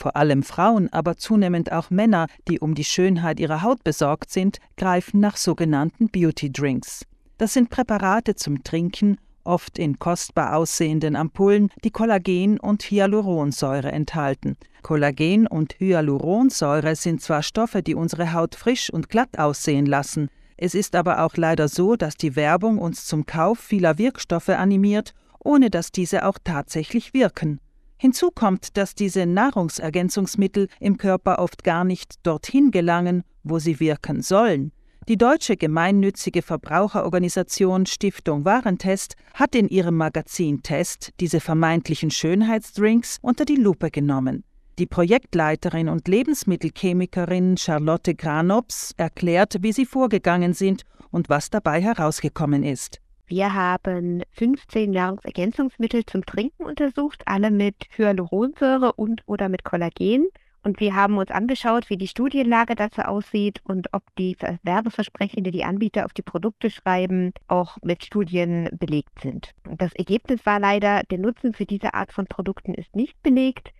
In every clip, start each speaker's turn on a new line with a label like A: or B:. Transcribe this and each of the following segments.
A: Vor allem Frauen, aber zunehmend auch Männer, die um die Schönheit ihrer Haut besorgt sind, greifen nach sogenannten Beauty Drinks. Das sind Präparate zum Trinken, oft in kostbar aussehenden Ampullen, die Kollagen und Hyaluronsäure enthalten. Kollagen und Hyaluronsäure sind zwar Stoffe, die unsere Haut frisch und glatt aussehen lassen, es ist aber auch leider so, dass die Werbung uns zum Kauf vieler Wirkstoffe animiert, ohne dass diese auch tatsächlich wirken. Hinzu kommt, dass diese Nahrungsergänzungsmittel im Körper oft gar nicht dorthin gelangen, wo sie wirken sollen. Die deutsche gemeinnützige Verbraucherorganisation Stiftung Warentest hat in ihrem Magazin Test diese vermeintlichen Schönheitsdrinks unter die Lupe genommen. Die Projektleiterin und Lebensmittelchemikerin Charlotte Granops erklärt, wie sie vorgegangen sind und was dabei herausgekommen ist.
B: Wir haben 15 Nahrungsergänzungsmittel zum Trinken untersucht, alle mit Hyaluronsäure und oder mit Kollagen. Und wir haben uns angeschaut, wie die Studienlage dazu aussieht und ob die Werbeversprechen, die die Anbieter auf die Produkte schreiben, auch mit Studien belegt sind. Das Ergebnis war leider, der Nutzen für diese Art von Produkten ist nicht belegt.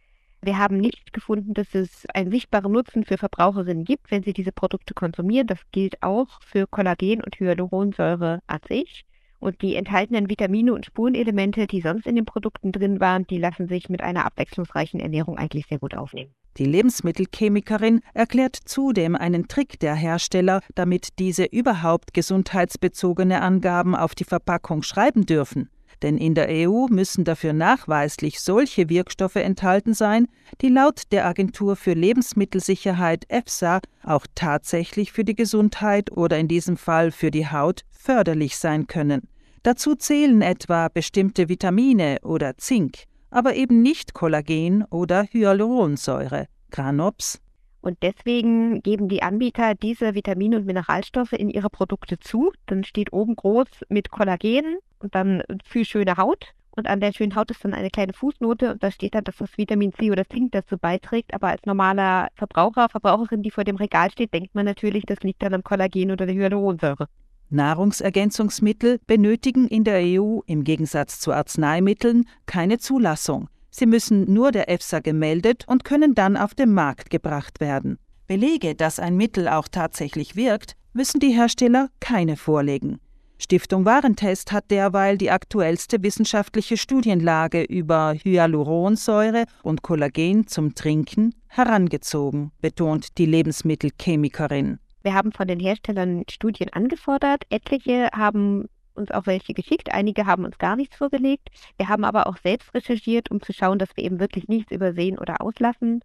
B: Wir haben nicht gefunden, dass es einen sichtbaren Nutzen für Verbraucherinnen gibt, wenn sie diese Produkte konsumieren. Das gilt auch für Kollagen und Hyaluronsäure an sich. Und die enthaltenen Vitamine und Spurenelemente, die sonst in den Produkten drin waren, die lassen sich mit einer abwechslungsreichen Ernährung eigentlich sehr gut aufnehmen.
A: Die Lebensmittelchemikerin erklärt zudem einen Trick der Hersteller, damit diese überhaupt gesundheitsbezogene Angaben auf die Verpackung schreiben dürfen. Denn in der EU müssen dafür nachweislich solche Wirkstoffe enthalten sein, die laut der Agentur für Lebensmittelsicherheit EFSA auch tatsächlich für die Gesundheit oder in diesem Fall für die Haut förderlich sein können. Dazu zählen etwa bestimmte Vitamine oder Zink aber eben nicht Kollagen oder Hyaluronsäure. Granops.
B: Und deswegen geben die Anbieter diese Vitamine und Mineralstoffe in ihre Produkte zu. Dann steht oben groß mit Kollagen und dann für schöne Haut. Und an der schönen Haut ist dann eine kleine Fußnote und da steht dann, dass das Vitamin C oder Zink dazu beiträgt. Aber als normaler Verbraucher, Verbraucherin, die vor dem Regal steht, denkt man natürlich, das liegt dann am Kollagen oder der Hyaluronsäure.
A: Nahrungsergänzungsmittel benötigen in der EU im Gegensatz zu Arzneimitteln keine Zulassung. Sie müssen nur der EFSA gemeldet und können dann auf den Markt gebracht werden. Belege, dass ein Mittel auch tatsächlich wirkt, müssen die Hersteller keine vorlegen. Stiftung Warentest hat derweil die aktuellste wissenschaftliche Studienlage über Hyaluronsäure und Kollagen zum Trinken herangezogen, betont die Lebensmittelchemikerin.
B: Wir haben von den Herstellern Studien angefordert. Etliche haben uns auch welche geschickt, einige haben uns gar nichts vorgelegt. Wir haben aber auch selbst recherchiert, um zu schauen, dass wir eben wirklich nichts übersehen oder auslassen.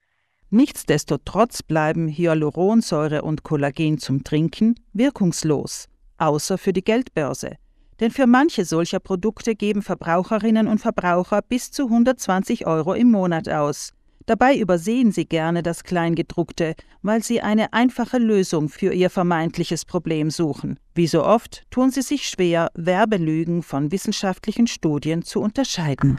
A: Nichtsdestotrotz bleiben Hyaluronsäure und Kollagen zum Trinken wirkungslos, außer für die Geldbörse. Denn für manche solcher Produkte geben Verbraucherinnen und Verbraucher bis zu 120 Euro im Monat aus. Dabei übersehen sie gerne das Kleingedruckte, weil sie eine einfache Lösung für ihr vermeintliches Problem suchen. Wie so oft tun sie sich schwer, Werbelügen von wissenschaftlichen Studien zu unterscheiden.